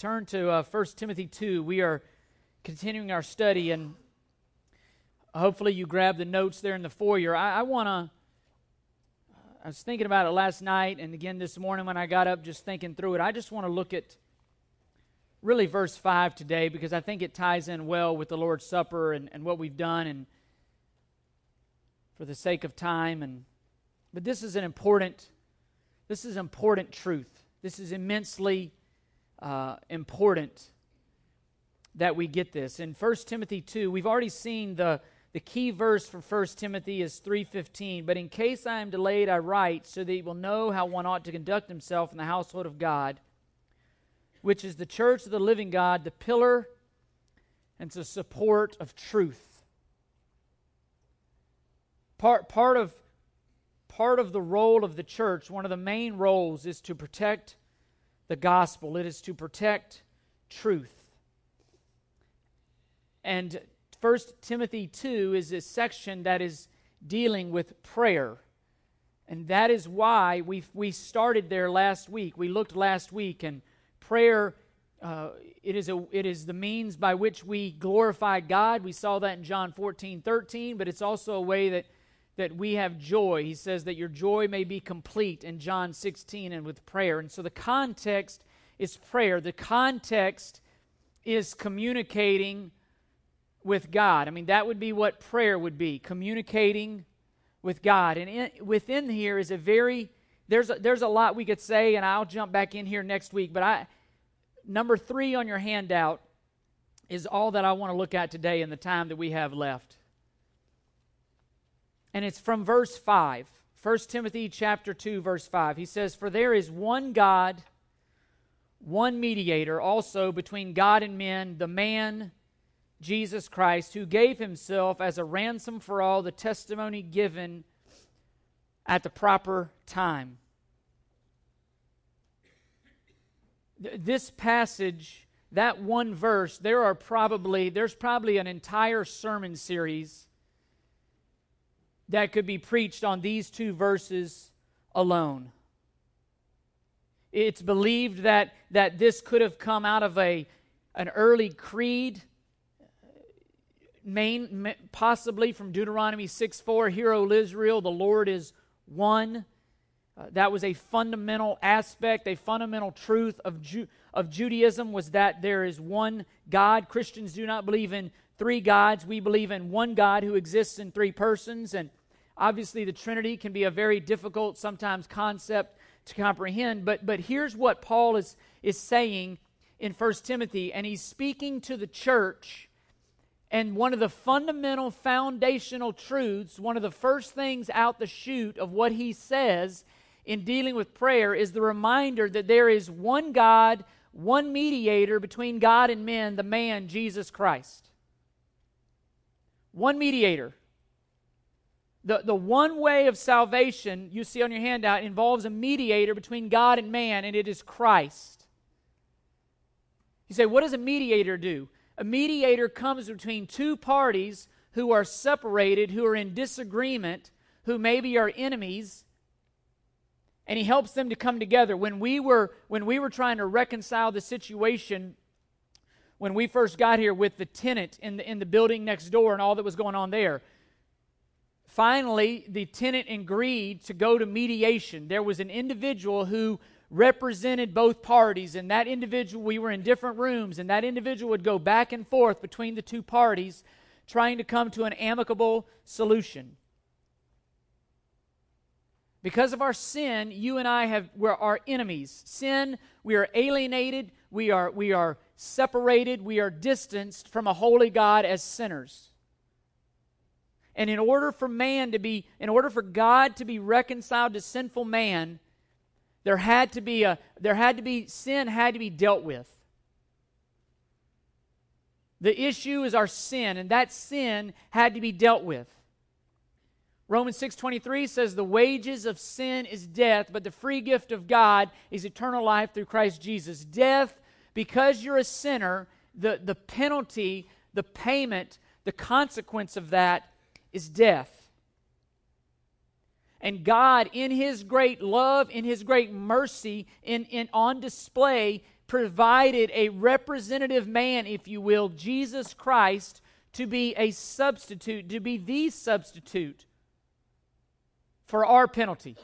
turn to uh, 1 Timothy 2. We are continuing our study, and hopefully, you grab the notes there in the foyer. I, I want to. I was thinking about it last night, and again this morning when I got up, just thinking through it. I just want to look at really verse 5 today because I think it ties in well with the Lord's Supper and, and what we've done, and for the sake of time. and But this is an important. This is important truth. This is immensely uh, important that we get this. In 1 Timothy 2, we've already seen the, the key verse for 1 Timothy is 3.15. But in case I am delayed, I write, so that you will know how one ought to conduct himself in the household of God, which is the church of the living God, the pillar and the support of truth. Part, part, of, part of the role of the church, one of the main roles, is to protect the gospel, it is to protect truth. And 1 Timothy 2 is a section that is dealing with prayer. And that is why we we started there last week. We looked last week, and prayer uh, it is a it is the means by which we glorify God. We saw that in John 14, 13, but it's also a way that that we have joy. He says that your joy may be complete in John 16 and with prayer. And so the context is prayer. The context is communicating with God. I mean, that would be what prayer would be communicating with God. And in, within here is a very, there's a, there's a lot we could say, and I'll jump back in here next week. But I, number three on your handout is all that I want to look at today in the time that we have left and it's from verse 5 1 timothy chapter 2 verse 5 he says for there is one god one mediator also between god and men the man jesus christ who gave himself as a ransom for all the testimony given at the proper time. This passage that one verse there are probably there's probably an entire sermon series that could be preached on these two verses alone. It's believed that, that this could have come out of a, an early creed, main, possibly from Deuteronomy 6 4, Hear, O Israel, the Lord is one. Uh, that was a fundamental aspect, a fundamental truth of, Ju- of Judaism was that there is one God. Christians do not believe in three gods. We believe in one God who exists in three persons. And Obviously, the Trinity can be a very difficult, sometimes, concept to comprehend, but, but here's what Paul is, is saying in 1 Timothy, and he's speaking to the church. And one of the fundamental foundational truths, one of the first things out the chute of what he says in dealing with prayer is the reminder that there is one God, one mediator between God and men, the man, Jesus Christ. One mediator. The, the one way of salvation you see on your handout involves a mediator between God and man, and it is Christ. You say, what does a mediator do? A mediator comes between two parties who are separated, who are in disagreement, who maybe are enemies, and he helps them to come together. When we were when we were trying to reconcile the situation when we first got here with the tenant in the in the building next door and all that was going on there, Finally, the tenant agreed to go to mediation. There was an individual who represented both parties, and that individual, we were in different rooms, and that individual would go back and forth between the two parties trying to come to an amicable solution. Because of our sin, you and I have we're our enemies. Sin, we are alienated, we are we are separated, we are distanced from a holy God as sinners. And in order for man to be, in order for God to be reconciled to sinful man, there had to be a, there had to be, sin had to be dealt with. The issue is our sin, and that sin had to be dealt with. Romans 6:23 says the wages of sin is death, but the free gift of God is eternal life through Christ Jesus. Death because you're a sinner, the, the penalty, the payment, the consequence of that is death. And God, in His great love, in His great mercy, in, in, on display, provided a representative man, if you will, Jesus Christ, to be a substitute, to be the substitute for our penalty.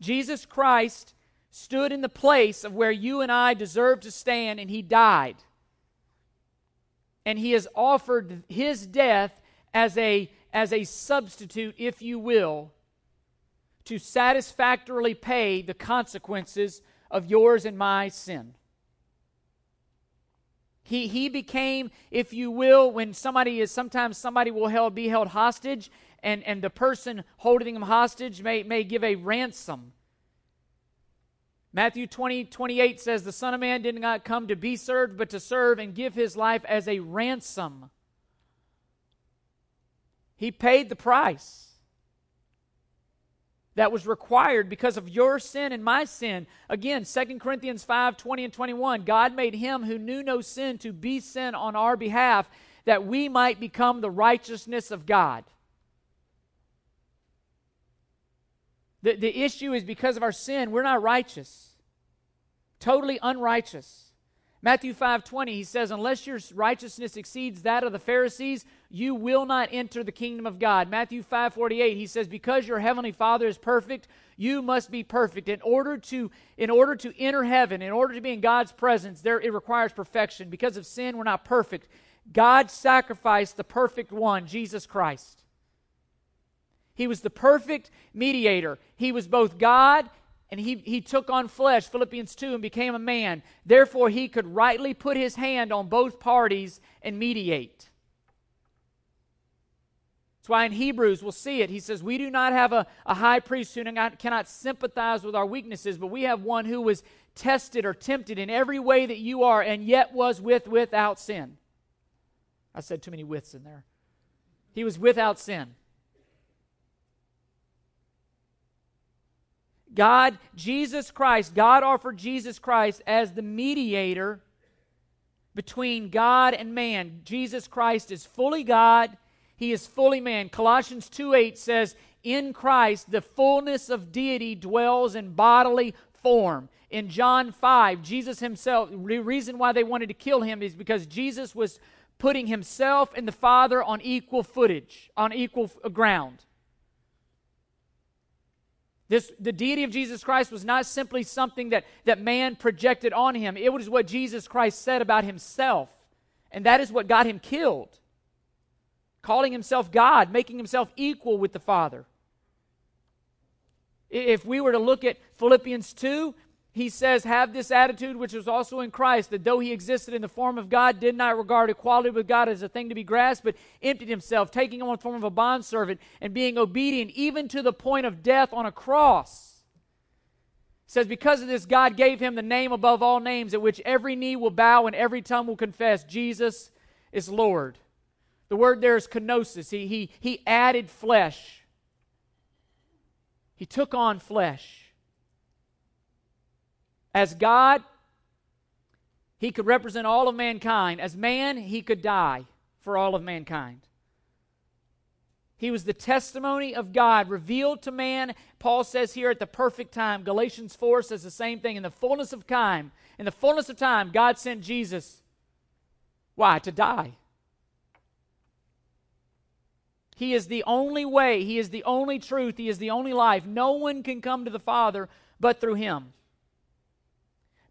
Jesus Christ stood in the place of where you and I deserve to stand, and he died. And he has offered his death as a, as a substitute, if you will, to satisfactorily pay the consequences of yours and my sin. He, he became, if you will, when somebody is, sometimes somebody will held, be held hostage, and, and the person holding them hostage may, may give a ransom. Matthew 20, 28 says, The Son of Man did not come to be served, but to serve and give his life as a ransom. He paid the price that was required because of your sin and my sin. Again, 2 Corinthians 5 20 and 21. God made him who knew no sin to be sin on our behalf that we might become the righteousness of God. The, the issue is because of our sin, we're not righteous, totally unrighteous. Matthew 5:20 he says unless your righteousness exceeds that of the Pharisees you will not enter the kingdom of God. Matthew 5:48 he says because your heavenly Father is perfect you must be perfect in order to in order to enter heaven in order to be in God's presence there it requires perfection because of sin we're not perfect. God sacrificed the perfect one Jesus Christ. He was the perfect mediator. He was both God and he, he took on flesh, Philippians 2, and became a man. Therefore, he could rightly put his hand on both parties and mediate. That's why in Hebrews we'll see it. He says, We do not have a, a high priest who cannot sympathize with our weaknesses, but we have one who was tested or tempted in every way that you are, and yet was with without sin. I said too many withs in there. He was without sin. God, Jesus Christ, God offered Jesus Christ as the mediator between God and man. Jesus Christ is fully God, he is fully man. Colossians 2 8 says, In Christ the fullness of deity dwells in bodily form. In John 5, Jesus himself, the reason why they wanted to kill him is because Jesus was putting himself and the Father on equal footage, on equal ground. This, the deity of Jesus Christ was not simply something that, that man projected on him. It was what Jesus Christ said about himself. And that is what got him killed. Calling himself God, making himself equal with the Father. If we were to look at Philippians 2, he says, Have this attitude which was also in Christ, that though he existed in the form of God, did not regard equality with God as a thing to be grasped, but emptied himself, taking on the form of a bondservant, and being obedient even to the point of death on a cross. Says, Because of this, God gave him the name above all names, at which every knee will bow and every tongue will confess Jesus is Lord. The word there is kenosis. He, he, he added flesh, he took on flesh. As God, he could represent all of mankind. As man, he could die for all of mankind. He was the testimony of God revealed to man. Paul says here at the perfect time. Galatians 4 says the same thing. In the fullness of time, in the fullness of time, God sent Jesus. Why? To die. He is the only way. He is the only truth. He is the only life. No one can come to the Father but through him.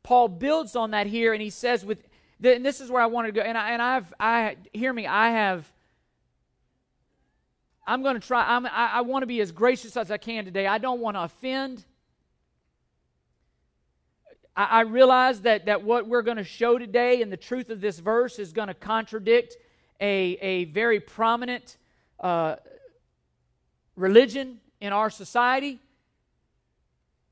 Paul builds on that here, and he says, with and this is where I wanted to go. And I and I've I hear me. I have. I'm going to try. I'm, I, I want to be as gracious as I can today. I don't want to offend. I, I realize that that what we're going to show today and the truth of this verse is going to contradict a a very prominent uh, religion in our society.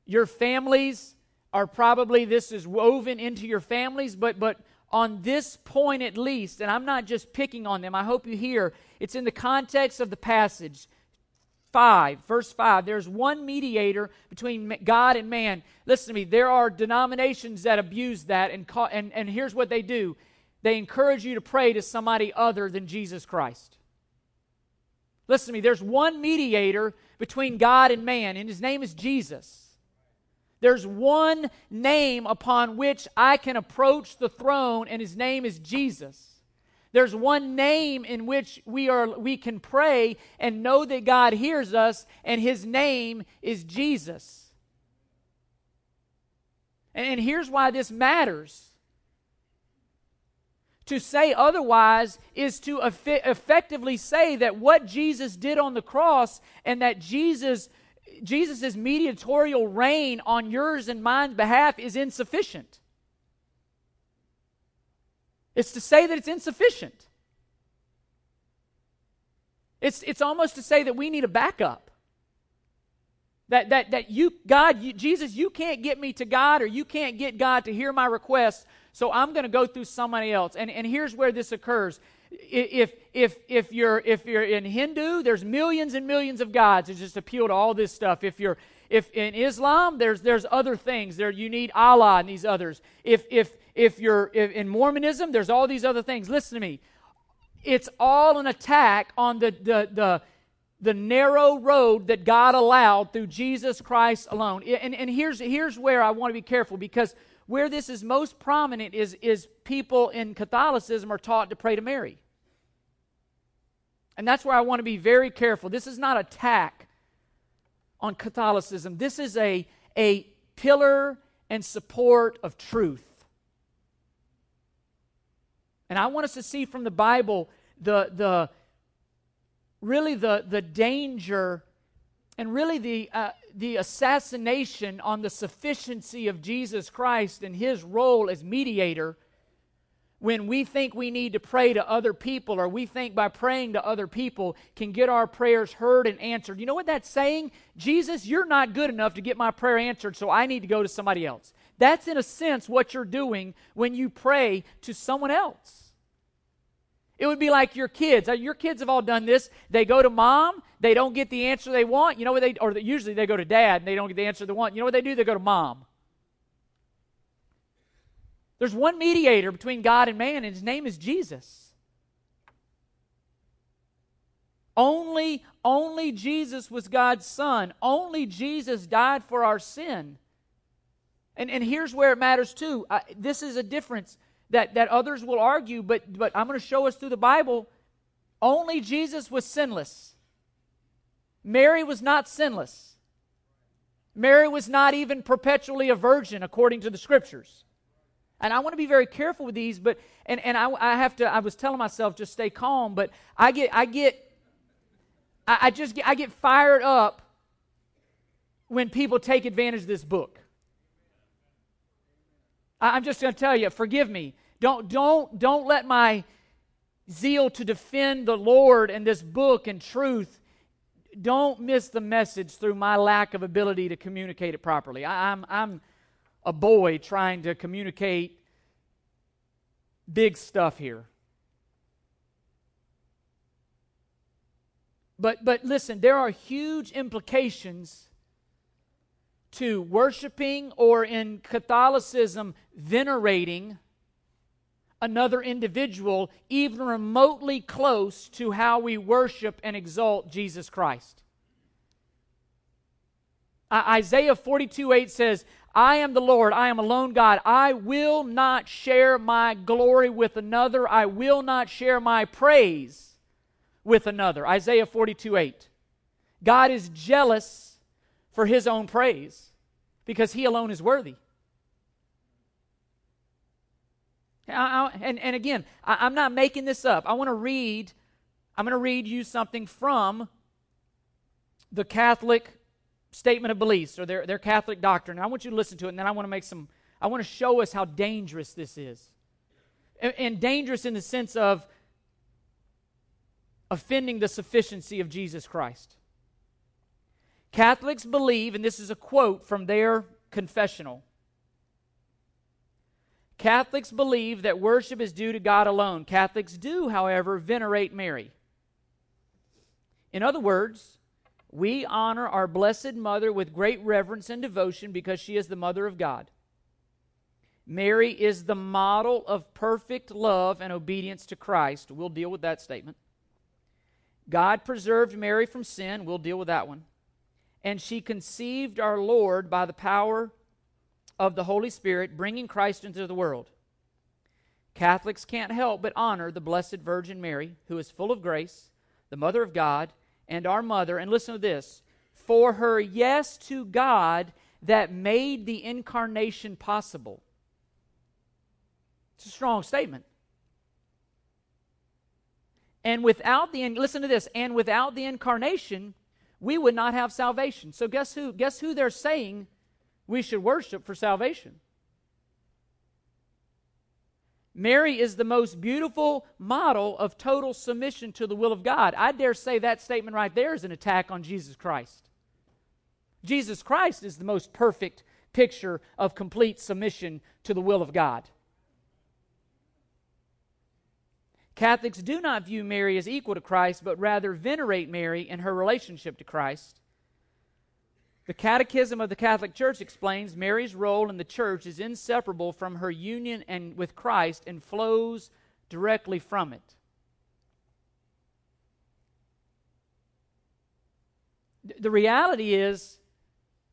Your families are probably this is woven into your families, but but on this point at least, and I'm not just picking on them, I hope you hear it's in the context of the passage. 5, verse 5, there's one mediator between God and man. Listen to me, there are denominations that abuse that, and, call, and, and here's what they do they encourage you to pray to somebody other than Jesus Christ. Listen to me, there's one mediator between God and man, and his name is Jesus. There's one name upon which I can approach the throne, and his name is Jesus. There's one name in which we, are, we can pray and know that God hears us, and his name is Jesus. And here's why this matters. To say otherwise is to effectively say that what Jesus did on the cross and that Jesus Jesus' mediatorial reign on yours and mine's behalf is insufficient. It's to say that it's insufficient. It's, it's almost to say that we need a backup. That, that, that you, God, you, Jesus, you can't get me to God or you can't get God to hear my request, so I'm going to go through somebody else. And, and here's where this occurs if if if you're if you're in Hindu, there's millions and millions of gods. It's just appeal to all this stuff. If you're if in Islam, there's there's other things. There you need Allah and these others. If if if you're if, in Mormonism, there's all these other things. Listen to me. It's all an attack on the the the the narrow road that God allowed through Jesus Christ alone. And, and here's, here's where I want to be careful because where this is most prominent is, is people in Catholicism are taught to pray to Mary. And that's where I want to be very careful. This is not attack on Catholicism. This is a, a pillar and support of truth. And I want us to see from the Bible the, the really the, the danger and really the, uh, the assassination on the sufficiency of Jesus Christ and his role as mediator when we think we need to pray to other people or we think by praying to other people can get our prayers heard and answered. You know what that's saying? Jesus, you're not good enough to get my prayer answered, so I need to go to somebody else. That's, in a sense, what you're doing when you pray to someone else. It would be like your kids. Uh, your kids have all done this. They go to mom, they don't get the answer they want. You know what they, or usually they go to dad and they don't get the answer they want. You know what they do? They go to mom. There's one mediator between God and man, and his name is Jesus. Only, only Jesus was God's son. Only Jesus died for our sin. And, and here's where it matters too. I, this is a difference that, that others will argue, but, but I'm going to show us through the Bible. Only Jesus was sinless. Mary was not sinless. Mary was not even perpetually a virgin according to the scriptures. And I want to be very careful with these, but and, and I, I have to I was telling myself just stay calm, but I get I get I, I just get I get fired up when people take advantage of this book. I, I'm just going to tell you, forgive me. Don't don't don't let my zeal to defend the Lord and this book and truth don't miss the message through my lack of ability to communicate it properly. I, I'm I'm a boy trying to communicate big stuff here. But, but listen, there are huge implications to worshiping or in Catholicism, venerating another individual, even remotely close to how we worship and exalt Jesus Christ. Uh, Isaiah 42 8 says, I am the Lord. I am alone God. I will not share my glory with another. I will not share my praise with another. Isaiah 42 8. God is jealous for his own praise because he alone is worthy. and, and again, I, I'm not making this up. I want to read, I'm going to read you something from the Catholic statement of beliefs or their, their Catholic doctrine. I want you to listen to it, and then I want to make some, I want to show us how dangerous this is. And, and dangerous in the sense of offending the sufficiency of Jesus Christ. Catholics believe, and this is a quote from their confessional Catholics believe that worship is due to God alone. Catholics do, however, venerate Mary. In other words, we honor our Blessed Mother with great reverence and devotion because she is the Mother of God. Mary is the model of perfect love and obedience to Christ. We'll deal with that statement. God preserved Mary from sin. We'll deal with that one. And she conceived our Lord by the power of the Holy Spirit bringing Christ into the world. Catholics can't help but honor the Blessed Virgin Mary, who is full of grace, the Mother of God, and our Mother. And listen to this for her yes to God that made the incarnation possible. It's a strong statement. And without the listen to this, and without the incarnation, we would not have salvation. So guess who? Guess who they're saying we should worship for salvation? Mary is the most beautiful model of total submission to the will of God. I dare say that statement right there is an attack on Jesus Christ. Jesus Christ is the most perfect picture of complete submission to the will of God. Catholics do not view Mary as equal to Christ, but rather venerate Mary in her relationship to Christ. The Catechism of the Catholic Church explains Mary's role in the church is inseparable from her union and with Christ and flows directly from it. The reality is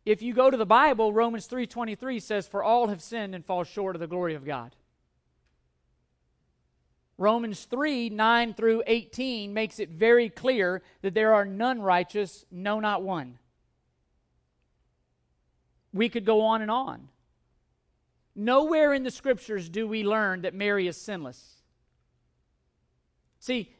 if you go to the Bible, Romans 3:23 says for all have sinned and fall short of the glory of God. Romans 3 9 through 18 makes it very clear that there are none righteous, no, not one. We could go on and on. Nowhere in the scriptures do we learn that Mary is sinless. See,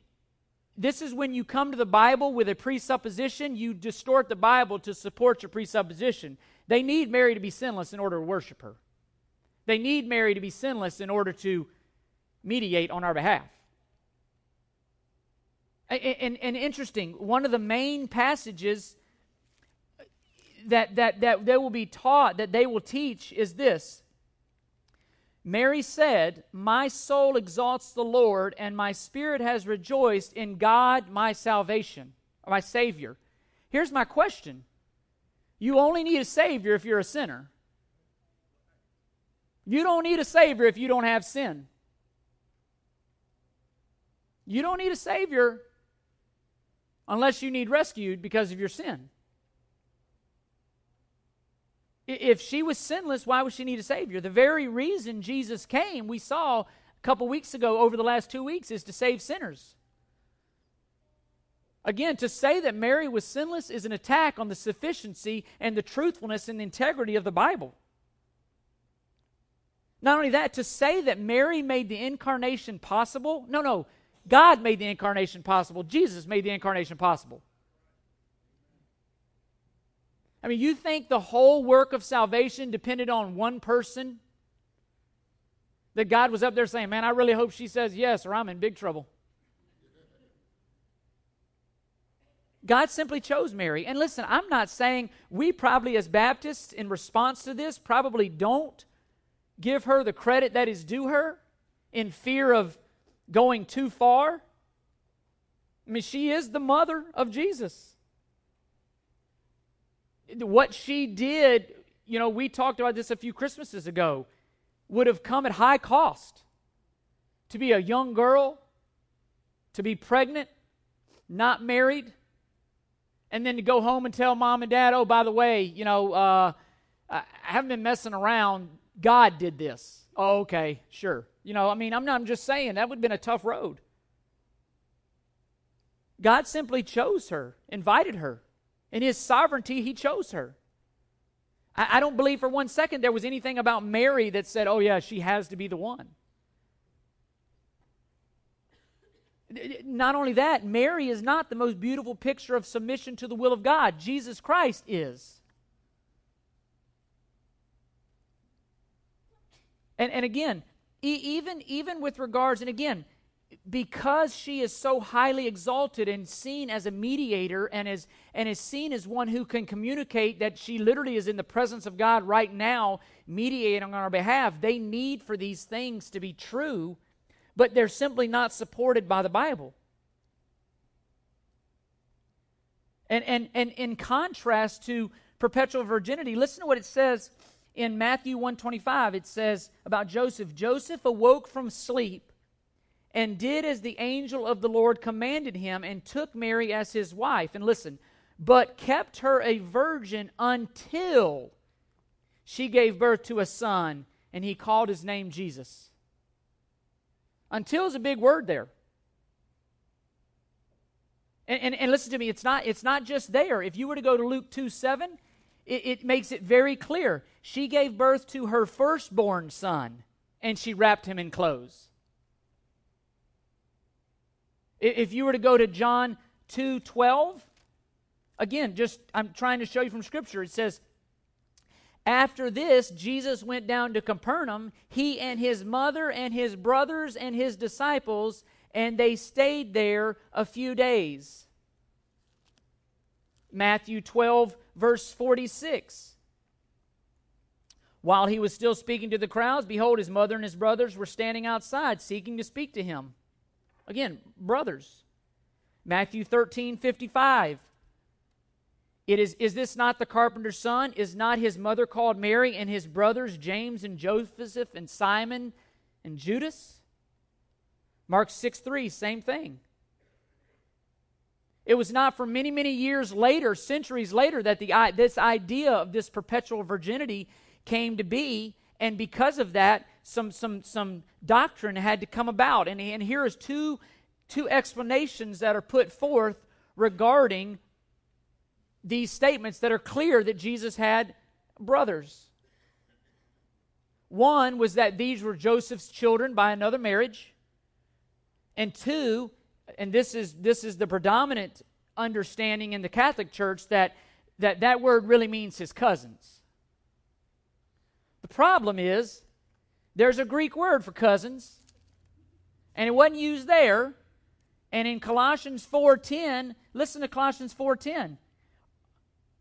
this is when you come to the Bible with a presupposition, you distort the Bible to support your presupposition. They need Mary to be sinless in order to worship her. They need Mary to be sinless in order to mediate on our behalf. And, and, and, interesting, one of the main passages that, that, that they will be taught, that they will teach, is this Mary said, My soul exalts the Lord, and my spirit has rejoiced in God, my salvation, my Savior. Here's my question You only need a Savior if you're a sinner. You don't need a Savior if you don't have sin. You don't need a Savior unless you need rescued because of your sin. If she was sinless, why would she need a Savior? The very reason Jesus came, we saw a couple weeks ago over the last two weeks, is to save sinners. Again, to say that Mary was sinless is an attack on the sufficiency and the truthfulness and integrity of the Bible. Not only that, to say that Mary made the incarnation possible, no, no, God made the incarnation possible. Jesus made the incarnation possible. I mean, you think the whole work of salvation depended on one person? That God was up there saying, Man, I really hope she says yes, or I'm in big trouble. God simply chose Mary. And listen, I'm not saying we probably, as Baptists, in response to this, probably don't give her the credit that is due her in fear of going too far. I mean, she is the mother of Jesus. What she did, you know, we talked about this a few Christmases ago, would have come at high cost. To be a young girl, to be pregnant, not married, and then to go home and tell mom and dad, oh, by the way, you know, uh, I haven't been messing around. God did this. Oh, okay, sure. You know, I mean, I'm not I'm just saying that would have been a tough road. God simply chose her, invited her. In his sovereignty, he chose her. I, I don't believe for one second there was anything about Mary that said, oh, yeah, she has to be the one. Not only that, Mary is not the most beautiful picture of submission to the will of God. Jesus Christ is. And, and again, e- even, even with regards, and again, because she is so highly exalted and seen as a mediator and is, and is seen as one who can communicate that she literally is in the presence of God right now, mediating on our behalf, they need for these things to be true, but they're simply not supported by the Bible. And, and, and in contrast to perpetual virginity, listen to what it says in Matthew 125, it says about Joseph Joseph awoke from sleep and did as the angel of the Lord commanded him and took Mary as his wife. And listen, but kept her a virgin until she gave birth to a son, and he called his name Jesus. Until is a big word there. And, and, and, listen to me, it's not, it's not just there. If you were to go to Luke 2 7, it, it makes it very clear. She gave birth to her firstborn son, and she wrapped him in clothes. If you were to go to John 2 12, again, just I'm trying to show you from Scripture, it says, after this, Jesus went down to Capernaum, he and his mother and his brothers and his disciples, and they stayed there a few days. Matthew 12, verse 46. While he was still speaking to the crowds, behold, his mother and his brothers were standing outside, seeking to speak to him. Again, brothers. Matthew 13, 55. It is, is this not the carpenter's son? Is not his mother called Mary and his brothers James and Joseph and Simon and Judas? Mark 6 3, same thing. It was not for many, many years later, centuries later, that the, this idea of this perpetual virginity came to be. And because of that, some, some, some doctrine had to come about. And, and here is two, two explanations that are put forth regarding these statements that are clear that Jesus had brothers. One was that these were Joseph's children by another marriage. And two, and this is this is the predominant understanding in the Catholic Church that that, that word really means his cousins. The problem is there's a Greek word for cousins, and it wasn't used there. And in Colossians 4:10, listen to Colossians 4:10.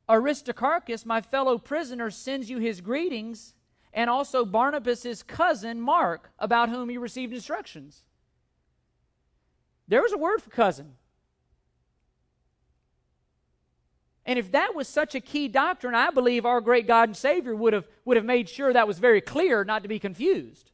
Aristarchus, my fellow prisoner, sends you his greetings, and also Barnabas' his cousin, Mark, about whom he received instructions. There was a word for cousin. And if that was such a key doctrine, I believe our great God and Savior would have, would have made sure that was very clear, not to be confused.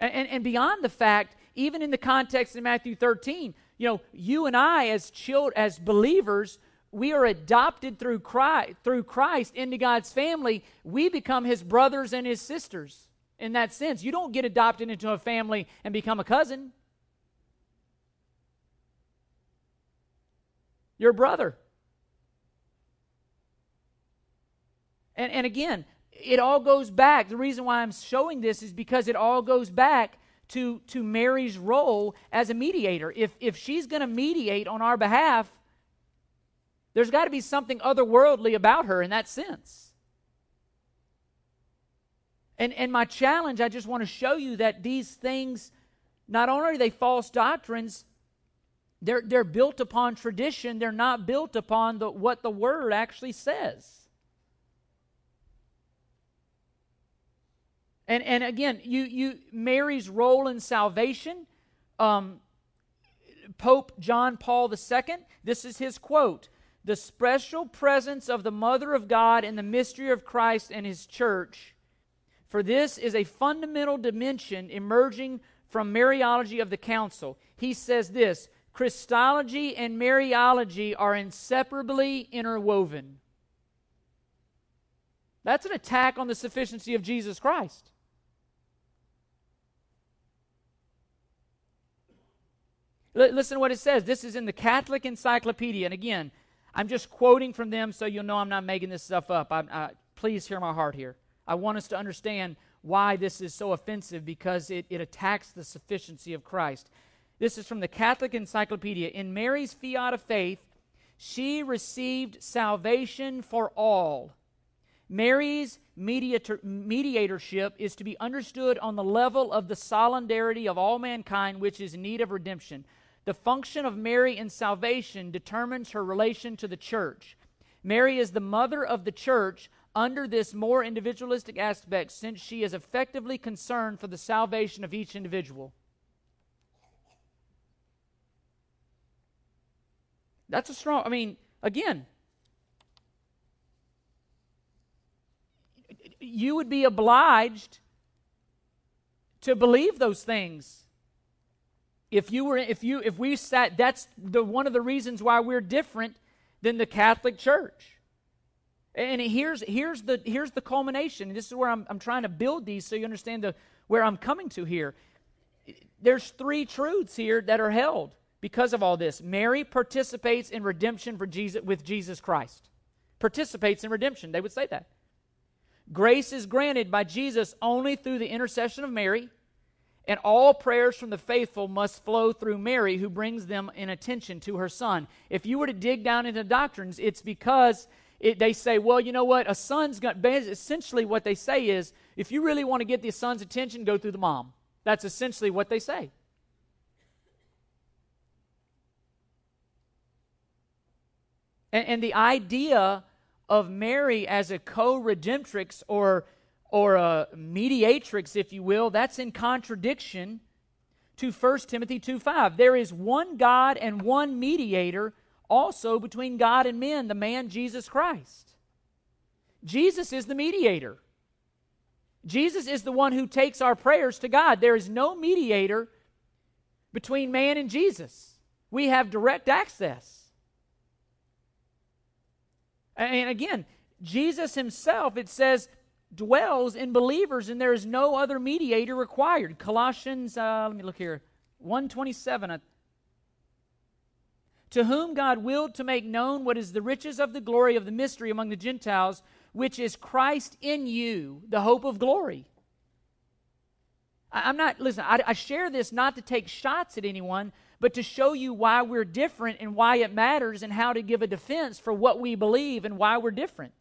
And, and, and beyond the fact, even in the context of Matthew 13, you know, you and I as children, as believers, we are adopted through Christ, through Christ into God's family. We become his brothers and his sisters in that sense. You don't get adopted into a family and become a cousin. You're brother. And, and again, it all goes back. The reason why I'm showing this is because it all goes back to, to Mary's role as a mediator. If, if she's going to mediate on our behalf, there's got to be something otherworldly about her in that sense. And, and my challenge, I just want to show you that these things, not only are they false doctrines, they're, they're built upon tradition, they're not built upon the, what the Word actually says. And, and again, you, you Mary's role in salvation, um, Pope John Paul II, this is his quote The special presence of the Mother of God in the mystery of Christ and his church. For this is a fundamental dimension emerging from Mariology of the Council. He says this Christology and Mariology are inseparably interwoven. That's an attack on the sufficiency of Jesus Christ. L- listen to what it says. This is in the Catholic Encyclopedia. And again, I'm just quoting from them so you'll know I'm not making this stuff up. I, I, please hear my heart here. I want us to understand why this is so offensive because it, it attacks the sufficiency of Christ. This is from the Catholic Encyclopedia. In Mary's fiat of faith, she received salvation for all. Mary's mediator, mediatorship is to be understood on the level of the solidarity of all mankind which is in need of redemption. The function of Mary in salvation determines her relation to the church. Mary is the mother of the church under this more individualistic aspect since she is effectively concerned for the salvation of each individual. That's a strong, I mean, again, you would be obliged to believe those things if you were if you if we sat that's the one of the reasons why we're different than the Catholic Church. And here's, here's, the, here's the culmination. This is where I'm, I'm trying to build these so you understand the, where I'm coming to here. There's three truths here that are held because of all this. Mary participates in redemption for Jesus, with Jesus Christ. Participates in redemption. They would say that. Grace is granted by Jesus only through the intercession of Mary, and all prayers from the faithful must flow through Mary, who brings them in attention to her son. If you were to dig down into doctrines, it's because it, they say, well, you know what? A son's essentially what they say is, if you really want to get the son's attention, go through the mom. That's essentially what they say. And, and the idea of Mary as a co redemptrix or, or a mediatrix, if you will, that's in contradiction to 1 Timothy 2 5. There is one God and one mediator also between God and men, the man Jesus Christ. Jesus is the mediator. Jesus is the one who takes our prayers to God. There is no mediator between man and Jesus. We have direct access. And again, Jesus himself, it says, dwells in believers and there is no other mediator required. Colossians, uh, let me look here, 127, to whom God willed to make known what is the riches of the glory of the mystery among the Gentiles, which is Christ in you, the hope of glory. I'm not, listen, I, I, share this not to take shots at anyone, but to show you why we're different and why it matters and how to give a defense for what we believe and why we're different.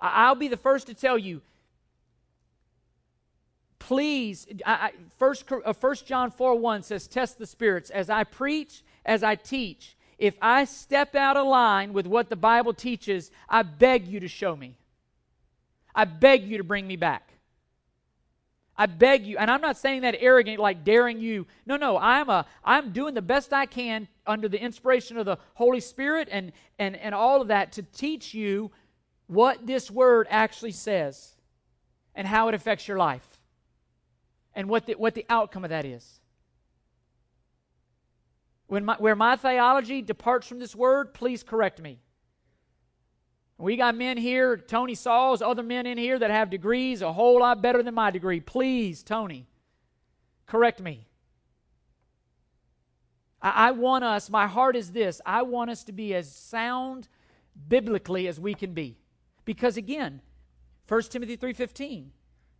I, will be the first to tell you, please, I, first, uh, first John 4 1 says, Test the spirits. As I preach, as I teach, if I step out of line with what the Bible teaches, I beg you to show me. I beg you to bring me back. I beg you, and I'm not saying that arrogant, like daring you. No, no, I'm a I'm doing the best I can under the inspiration of the Holy Spirit and and and all of that to teach you what this word actually says and how it affects your life and what the, what the outcome of that is. When my, where my theology departs from this word, please correct me. We got men here, Tony Sauls, other men in here that have degrees a whole lot better than my degree. Please, Tony, correct me. I, I want us, my heart is this I want us to be as sound biblically as we can be. Because again, 1 Timothy 3:15,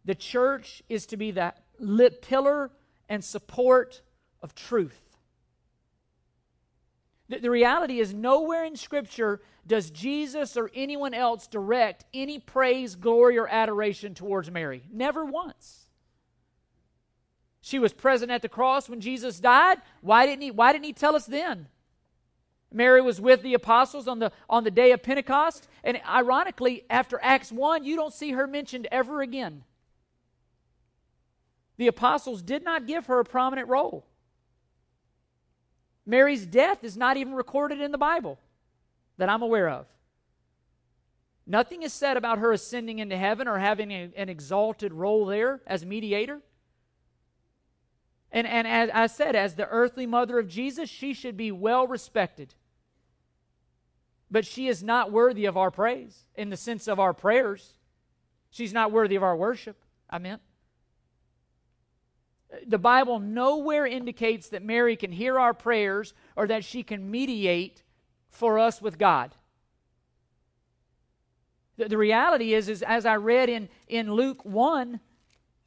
the church is to be that lit pillar and support of truth. The, the reality is, nowhere in Scripture does Jesus or anyone else direct any praise, glory, or adoration towards Mary. Never once. She was present at the cross when Jesus died. Why didn't he, why didn't he tell us then? Mary was with the apostles on the, on the day of Pentecost. And ironically, after Acts 1, you don't see her mentioned ever again. The apostles did not give her a prominent role. Mary's death is not even recorded in the Bible that I'm aware of. Nothing is said about her ascending into heaven or having a, an exalted role there as mediator. And, and as I said, as the earthly mother of Jesus, she should be well respected. But she is not worthy of our praise in the sense of our prayers. She's not worthy of our worship. I meant the Bible nowhere indicates that Mary can hear our prayers or that she can mediate for us with God. The, the reality is, is, as I read in, in Luke 1,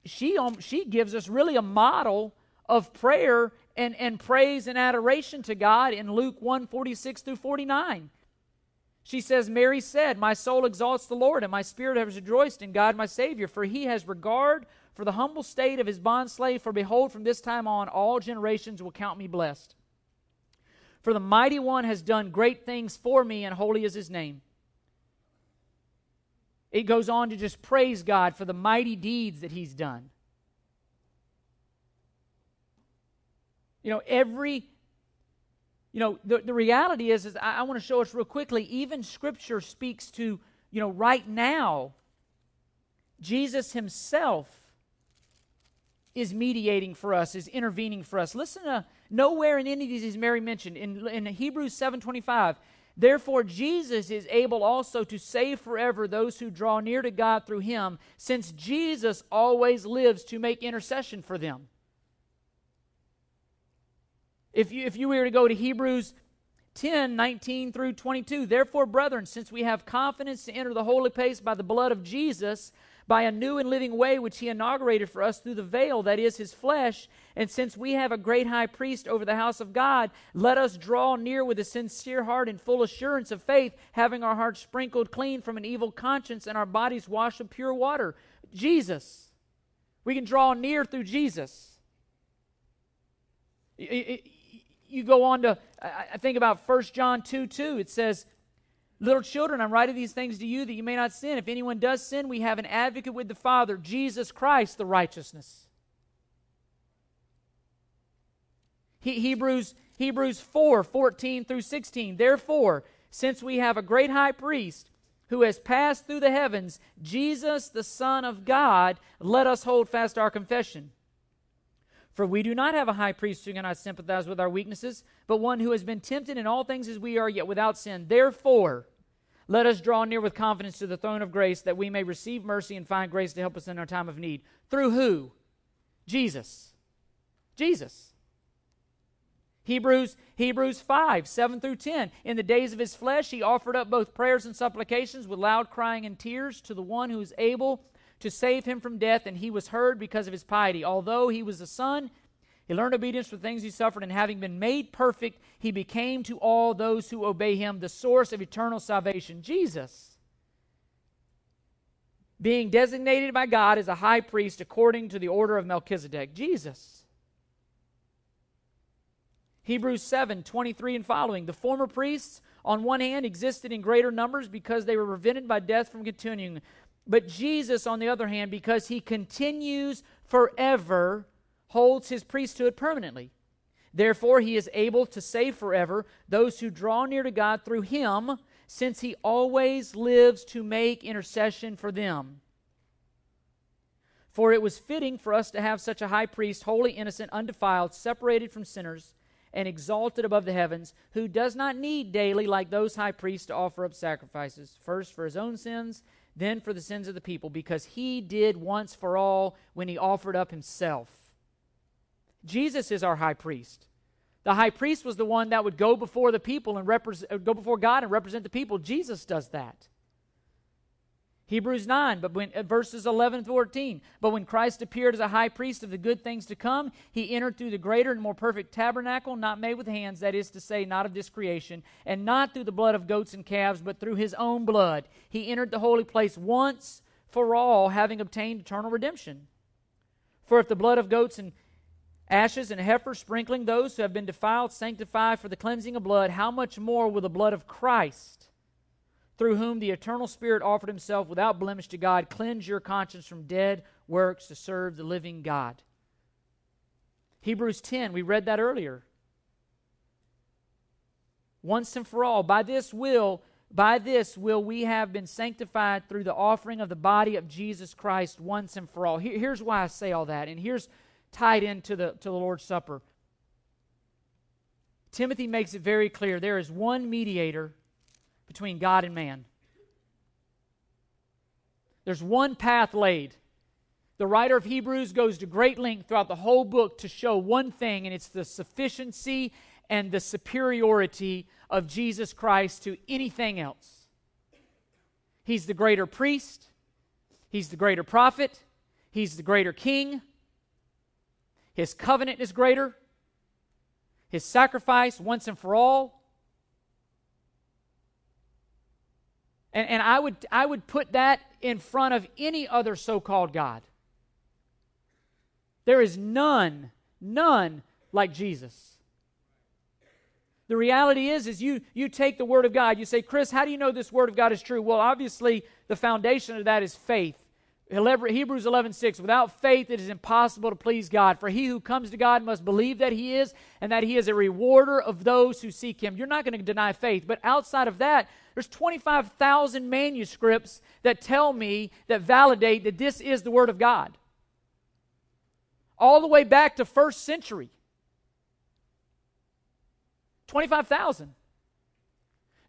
she, um, she gives us really a model of prayer and, and praise and adoration to God in Luke 1 46 through 49. She says, Mary said, My soul exalts the Lord, and my spirit has rejoiced in God my Savior, for he has regard for the humble state of his bondslave, for behold, from this time on all generations will count me blessed. For the mighty one has done great things for me, and holy is his name. It goes on to just praise God for the mighty deeds that he's done. You know, every, you know, the, the reality is, is I, I want to show us real quickly, even Scripture speaks to, you know, right now, Jesus himself is mediating for us, is intervening for us. Listen to Nowhere in any of these is Mary mentioned. In, in Hebrews 7.25, Therefore, Jesus is able also to save forever those who draw near to God through him, since Jesus always lives to make intercession for them. If you, if you were to go to Hebrews 10 19 through 22, therefore, brethren, since we have confidence to enter the holy place by the blood of Jesus, by a new and living way which he inaugurated for us through the veil, that is his flesh. And since we have a great high priest over the house of God, let us draw near with a sincere heart and full assurance of faith, having our hearts sprinkled clean from an evil conscience and our bodies washed with pure water. Jesus. We can draw near through Jesus. You go on to, I think about 1 John 2 2. It says, Little children, I'm writing these things to you that you may not sin. If anyone does sin, we have an advocate with the Father, Jesus Christ, the righteousness. He, Hebrews, Hebrews 4 14 through 16. Therefore, since we have a great high priest who has passed through the heavens, Jesus, the Son of God, let us hold fast our confession. For we do not have a high priest who cannot sympathize with our weaknesses, but one who has been tempted in all things as we are, yet without sin. Therefore, let us draw near with confidence to the throne of grace that we may receive mercy and find grace to help us in our time of need. Through who? Jesus. Jesus. Hebrews Hebrews 5, 7 through 10. In the days of his flesh, he offered up both prayers and supplications with loud crying and tears to the one who is able to save him from death, and he was heard because of his piety. Although he was a son, he learned obedience for things he suffered, and having been made perfect, he became to all those who obey him the source of eternal salvation. Jesus. Being designated by God as a high priest according to the order of Melchizedek. Jesus. Hebrews 7 23 and following. The former priests, on one hand, existed in greater numbers because they were prevented by death from continuing. But Jesus, on the other hand, because he continues forever, holds his priesthood permanently. Therefore, he is able to save forever those who draw near to God through him, since he always lives to make intercession for them. For it was fitting for us to have such a high priest, holy, innocent, undefiled, separated from sinners, and exalted above the heavens, who does not need daily, like those high priests, to offer up sacrifices, first for his own sins then for the sins of the people, because he did once for all when he offered up himself. Jesus is our high priest. The high priest was the one that would go before the people and represent, uh, go before God and represent the people. Jesus does that. Hebrews 9, but when, uh, verses 11 and 14. But when Christ appeared as a high priest of the good things to come, he entered through the greater and more perfect tabernacle, not made with hands, that is to say, not of this creation, and not through the blood of goats and calves, but through his own blood. He entered the holy place once for all, having obtained eternal redemption. For if the blood of goats and ashes and heifer sprinkling those who have been defiled, sanctify for the cleansing of blood, how much more will the blood of Christ? through whom the eternal Spirit offered himself without blemish to God, cleanse your conscience from dead works to serve the living God. Hebrews 10, we read that earlier. Once and for all, by this will by this will we have been sanctified through the offering of the body of Jesus Christ once and for all. Here, here's why I say all that, and here's tied into the to the Lord's Supper. Timothy makes it very clear there is one mediator between God and man. There's one path laid. The writer of Hebrews goes to great length throughout the whole book to show one thing, and it's the sufficiency and the superiority of Jesus Christ to anything else. He's the greater priest, he's the greater prophet, he's the greater king. His covenant is greater, his sacrifice once and for all And, and I, would, I would put that in front of any other so called God. There is none, none like Jesus. The reality is, is you, you take the Word of God, you say, Chris, how do you know this Word of God is true? Well, obviously, the foundation of that is faith. Hebrews 11, 6. Without faith, it is impossible to please God. For he who comes to God must believe that he is, and that he is a rewarder of those who seek him. You're not going to deny faith. But outside of that, there's 25,000 manuscripts that tell me, that validate that this is the Word of God. All the way back to first century. 25,000.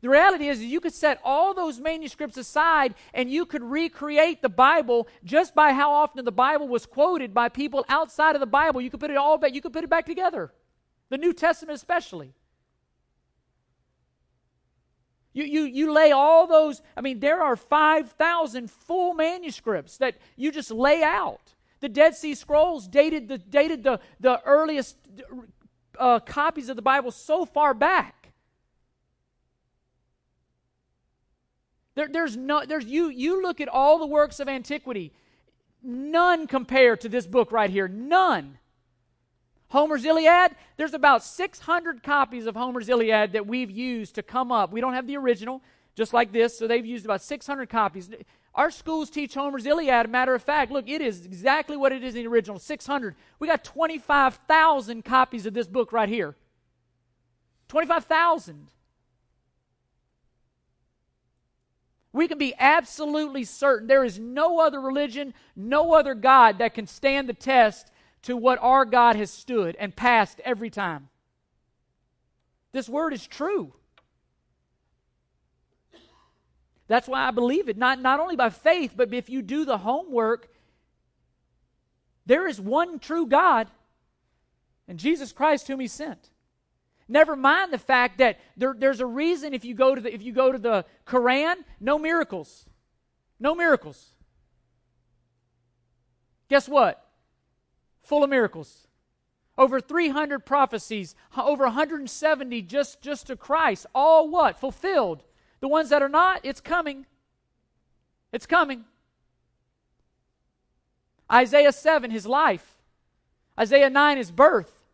The reality is, you could set all those manuscripts aside and you could recreate the Bible just by how often the Bible was quoted by people outside of the Bible. You could put it all back, you could put it back together. The New Testament especially. You, you, you lay all those, I mean, there are 5,000 full manuscripts that you just lay out. The Dead Sea Scrolls dated the, dated the, the earliest uh, copies of the Bible so far back. There, there's no, there's, you, you look at all the works of antiquity, none compare to this book right here. None. Homer's Iliad, there's about 600 copies of Homer's Iliad that we've used to come up. We don't have the original, just like this, so they've used about 600 copies. Our schools teach Homer's Iliad. Matter of fact, look, it is exactly what it is in the original 600. We got 25,000 copies of this book right here. 25,000. We can be absolutely certain there is no other religion, no other God that can stand the test to what our God has stood and passed every time. This word is true. That's why I believe it, not, not only by faith, but if you do the homework, there is one true God and Jesus Christ whom he sent. Never mind the fact that there, there's a reason if you go to the if you go to the Quran, no miracles. No miracles. Guess what? Full of miracles. Over 300 prophecies, over 170 just, just to Christ. All what? Fulfilled. The ones that are not, it's coming. It's coming. Isaiah 7, his life. Isaiah 9, his birth.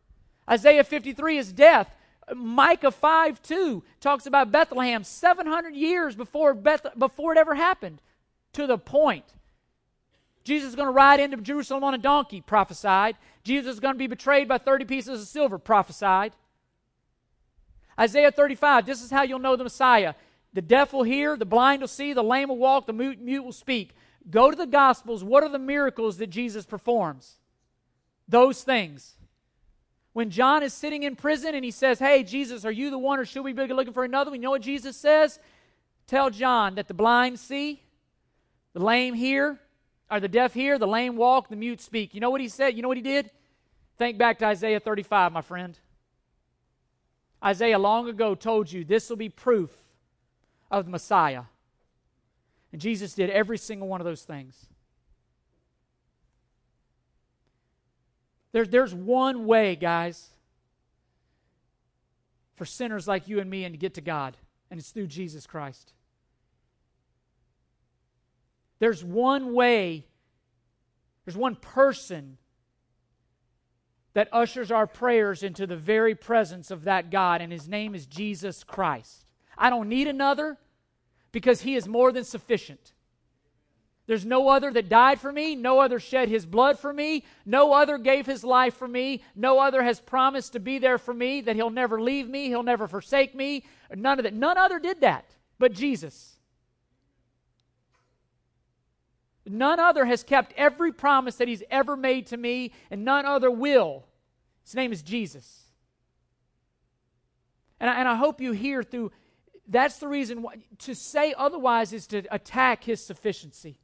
Isaiah 53, his death. Micah 5 2 talks about Bethlehem 700 years before, Beth, before it ever happened. To the point. Jesus is going to ride into Jerusalem on a donkey, prophesied. Jesus is going to be betrayed by 30 pieces of silver, prophesied. Isaiah 35, this is how you'll know the Messiah. The deaf will hear, the blind will see, the lame will walk, the mute, mute will speak. Go to the Gospels. What are the miracles that Jesus performs? Those things when John is sitting in prison and he says, Hey, Jesus, are you the one or should we be looking for another? We know what Jesus says. Tell John that the blind see, the lame hear, or the deaf hear, the lame walk, the mute speak. You know what he said? You know what he did? Think back to Isaiah 35, my friend. Isaiah long ago told you this will be proof of the Messiah. And Jesus did every single one of those things. There's, there's one way, guys, for sinners like you and me and to get to God, and it's through Jesus Christ. There's one way, there's one person that ushers our prayers into the very presence of that God, and his name is Jesus Christ. I don't need another because he is more than sufficient. There's no other that died for me. No other shed his blood for me. No other gave his life for me. No other has promised to be there for me, that he'll never leave me, he'll never forsake me. None of that. None other did that but Jesus. None other has kept every promise that he's ever made to me, and none other will. His name is Jesus. And I, and I hope you hear through that's the reason why to say otherwise is to attack his sufficiency.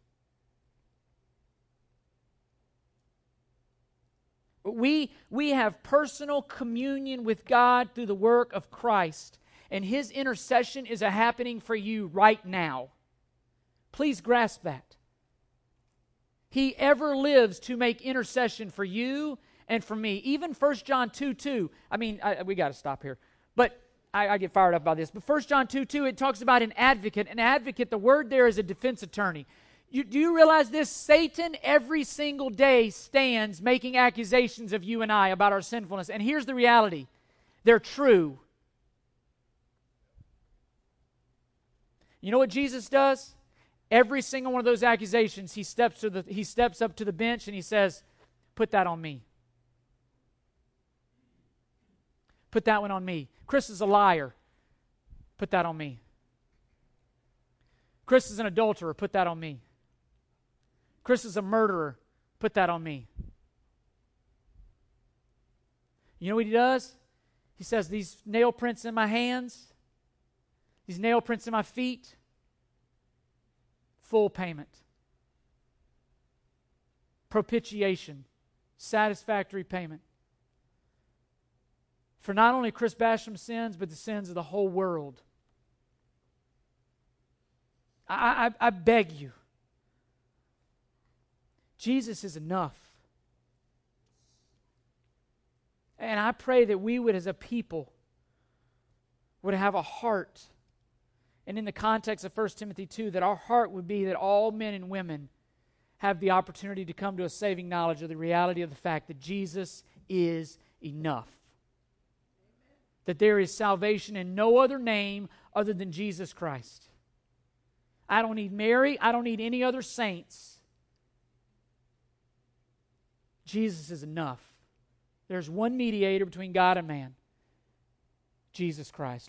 We, we have personal communion with God through the work of Christ, and His intercession is a happening for you right now. Please grasp that. He ever lives to make intercession for you and for me. Even 1 John 2 2. I mean, I, we got to stop here. But I, I, get fired up by this. But 1 John 2 2, it talks about an advocate. An advocate, the word there is a defense attorney. You, do you realize this? Satan every single day stands making accusations of you and I about our sinfulness. And here's the reality they're true. You know what Jesus does? Every single one of those accusations, he steps, to the, he steps up to the bench and he says, Put that on me. Put that one on me. Chris is a liar. Put that on me. Chris is an adulterer. Put that on me. Chris is a murderer. Put that on me. You know what he does? He says, These nail prints in my hands, these nail prints in my feet, full payment. Propitiation, satisfactory payment. For not only Chris Basham's sins, but the sins of the whole world. I, I, I beg you. Jesus is enough. And I pray that we would, as a people, would have a heart. And in the context of 1 Timothy 2, that our heart would be that all men and women have the opportunity to come to a saving knowledge of the reality of the fact that Jesus is enough. That there is salvation in no other name other than Jesus Christ. I don't need Mary. I don't need any other saints. Jesus is enough. There's one mediator between God and man Jesus Christ.